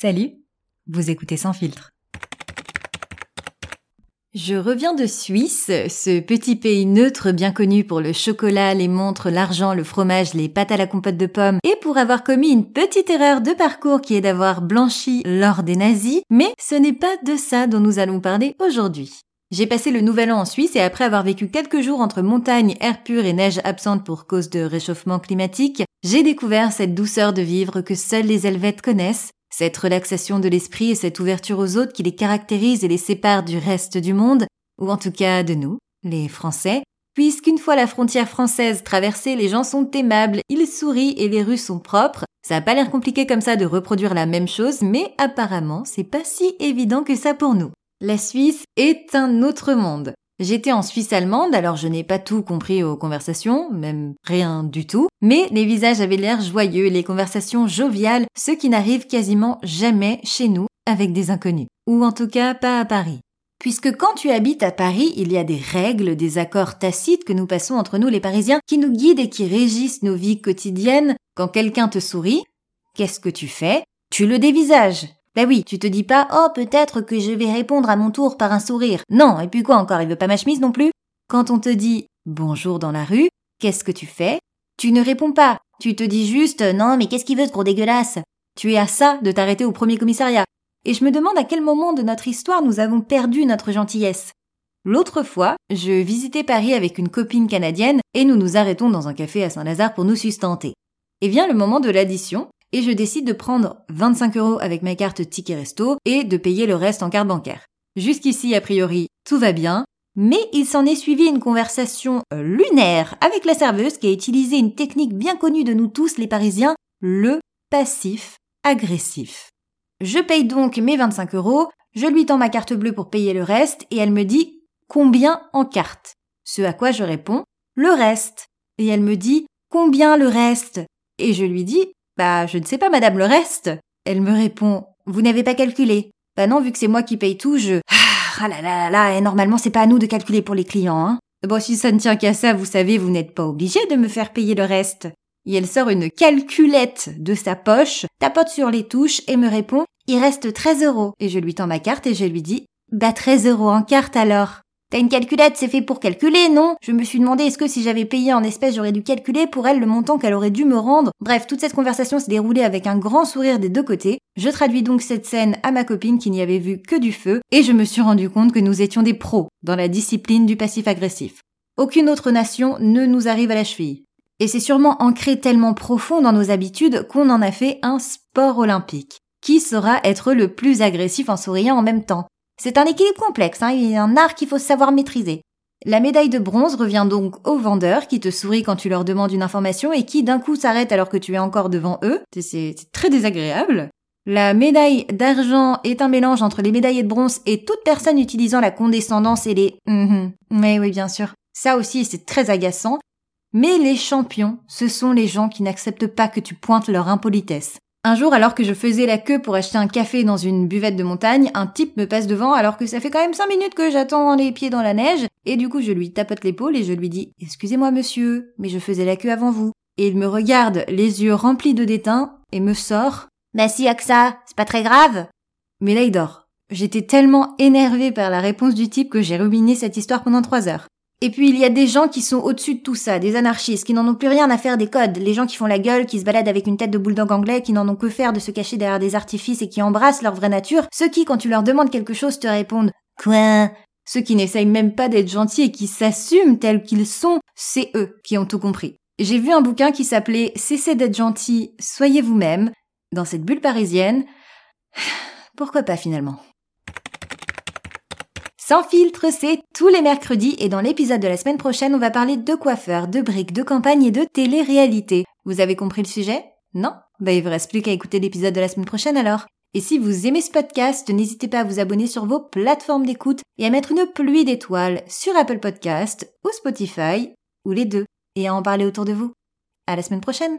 Salut, vous écoutez Sans filtre. Je reviens de Suisse, ce petit pays neutre bien connu pour le chocolat, les montres, l'argent, le fromage, les pâtes à la compote de pommes, et pour avoir commis une petite erreur de parcours qui est d'avoir blanchi lors des nazis, mais ce n'est pas de ça dont nous allons parler aujourd'hui. J'ai passé le nouvel an en Suisse et après avoir vécu quelques jours entre montagne, air pur et neige absente pour cause de réchauffement climatique, j'ai découvert cette douceur de vivre que seuls les Helvètes connaissent, cette relaxation de l'esprit et cette ouverture aux autres qui les caractérise et les sépare du reste du monde, ou en tout cas de nous, les Français, puisqu'une fois la frontière française traversée, les gens sont aimables, ils sourient et les rues sont propres. Ça a pas l'air compliqué comme ça de reproduire la même chose, mais apparemment c'est pas si évident que ça pour nous. La Suisse est un autre monde. J'étais en Suisse allemande, alors je n'ai pas tout compris aux conversations, même rien du tout, mais les visages avaient l'air joyeux, les conversations joviales, ce qui n'arrive quasiment jamais chez nous avec des inconnus. Ou en tout cas pas à Paris. Puisque quand tu habites à Paris, il y a des règles, des accords tacites que nous passons entre nous les Parisiens qui nous guident et qui régissent nos vies quotidiennes. Quand quelqu'un te sourit, qu'est-ce que tu fais? Tu le dévisages. Ben oui, tu te dis pas oh peut-être que je vais répondre à mon tour par un sourire. Non, et puis quoi encore, il veut pas ma chemise non plus Quand on te dit bonjour dans la rue, qu'est-ce que tu fais? Tu ne réponds pas. Tu te dis juste non mais qu'est-ce qu'il veut ce gros dégueulasse? Tu es à ça de t'arrêter au premier commissariat. Et je me demande à quel moment de notre histoire nous avons perdu notre gentillesse. L'autre fois, je visitais Paris avec une copine canadienne et nous nous arrêtons dans un café à Saint-Lazare pour nous sustenter. Et vient le moment de l'addition et je décide de prendre 25 euros avec ma carte Ticket Resto et de payer le reste en carte bancaire. Jusqu'ici, a priori, tout va bien, mais il s'en est suivi une conversation euh, lunaire avec la serveuse qui a utilisé une technique bien connue de nous tous les Parisiens, le passif agressif. Je paye donc mes 25 euros, je lui tends ma carte bleue pour payer le reste et elle me dit combien en carte? Ce à quoi je réponds le reste. Et elle me dit combien le reste? Et je lui dis bah, je ne sais pas, madame, le reste. Elle me répond, vous n'avez pas calculé. Bah non, vu que c'est moi qui paye tout, je... Ah là là là, et normalement c'est pas à nous de calculer pour les clients, hein. Bon, si ça ne tient qu'à ça, vous savez, vous n'êtes pas obligé de me faire payer le reste. Et elle sort une calculette de sa poche, tapote sur les touches et me répond, il reste 13 euros. Et je lui tends ma carte et je lui dis, bah 13 euros en carte alors. T'as une calculette, c'est fait pour calculer, non? Je me suis demandé est-ce que si j'avais payé en espèces, j'aurais dû calculer pour elle le montant qu'elle aurait dû me rendre? Bref, toute cette conversation s'est déroulée avec un grand sourire des deux côtés. Je traduis donc cette scène à ma copine qui n'y avait vu que du feu, et je me suis rendu compte que nous étions des pros dans la discipline du passif agressif. Aucune autre nation ne nous arrive à la cheville. Et c'est sûrement ancré tellement profond dans nos habitudes qu'on en a fait un sport olympique. Qui saura être le plus agressif en souriant en même temps? C'est un équilibre complexe, hein, il y a un art qu'il faut savoir maîtriser. La médaille de bronze revient donc au vendeur qui te sourit quand tu leur demandes une information et qui d'un coup s'arrête alors que tu es encore devant eux. C'est très désagréable. La médaille d'argent est un mélange entre les médaillés de bronze et toute personne utilisant la condescendance et les mm Mais oui, bien sûr. Ça aussi, c'est très agaçant. Mais les champions, ce sont les gens qui n'acceptent pas que tu pointes leur impolitesse. Un jour, alors que je faisais la queue pour acheter un café dans une buvette de montagne, un type me passe devant alors que ça fait quand même cinq minutes que j'attends les pieds dans la neige, et du coup je lui tapote l'épaule et je lui dis Excusez-moi monsieur, mais je faisais la queue avant vous. Et il me regarde, les yeux remplis de dédain, et me sort Bah si, ça, c'est pas très grave. Mais là il dort. J'étais tellement énervée par la réponse du type que j'ai ruminé cette histoire pendant trois heures. Et puis il y a des gens qui sont au-dessus de tout ça, des anarchistes, qui n'en ont plus rien à faire des codes, les gens qui font la gueule, qui se baladent avec une tête de bulldog anglais, qui n'en ont que faire de se cacher derrière des artifices et qui embrassent leur vraie nature, ceux qui, quand tu leur demandes quelque chose, te répondent Quoi? Ceux qui n'essayent même pas d'être gentils et qui s'assument tels qu'ils sont, c'est eux qui ont tout compris. J'ai vu un bouquin qui s'appelait Cessez d'être gentil, soyez vous-même, dans cette bulle parisienne. Pourquoi pas finalement? Sans filtre, c'est tous les mercredis et dans l'épisode de la semaine prochaine, on va parler de coiffeurs, de briques, de campagne et de télé-réalité. Vous avez compris le sujet? Non? Bah, il vous reste plus qu'à écouter l'épisode de la semaine prochaine alors. Et si vous aimez ce podcast, n'hésitez pas à vous abonner sur vos plateformes d'écoute et à mettre une pluie d'étoiles sur Apple Podcast ou Spotify, ou les deux, et à en parler autour de vous. À la semaine prochaine!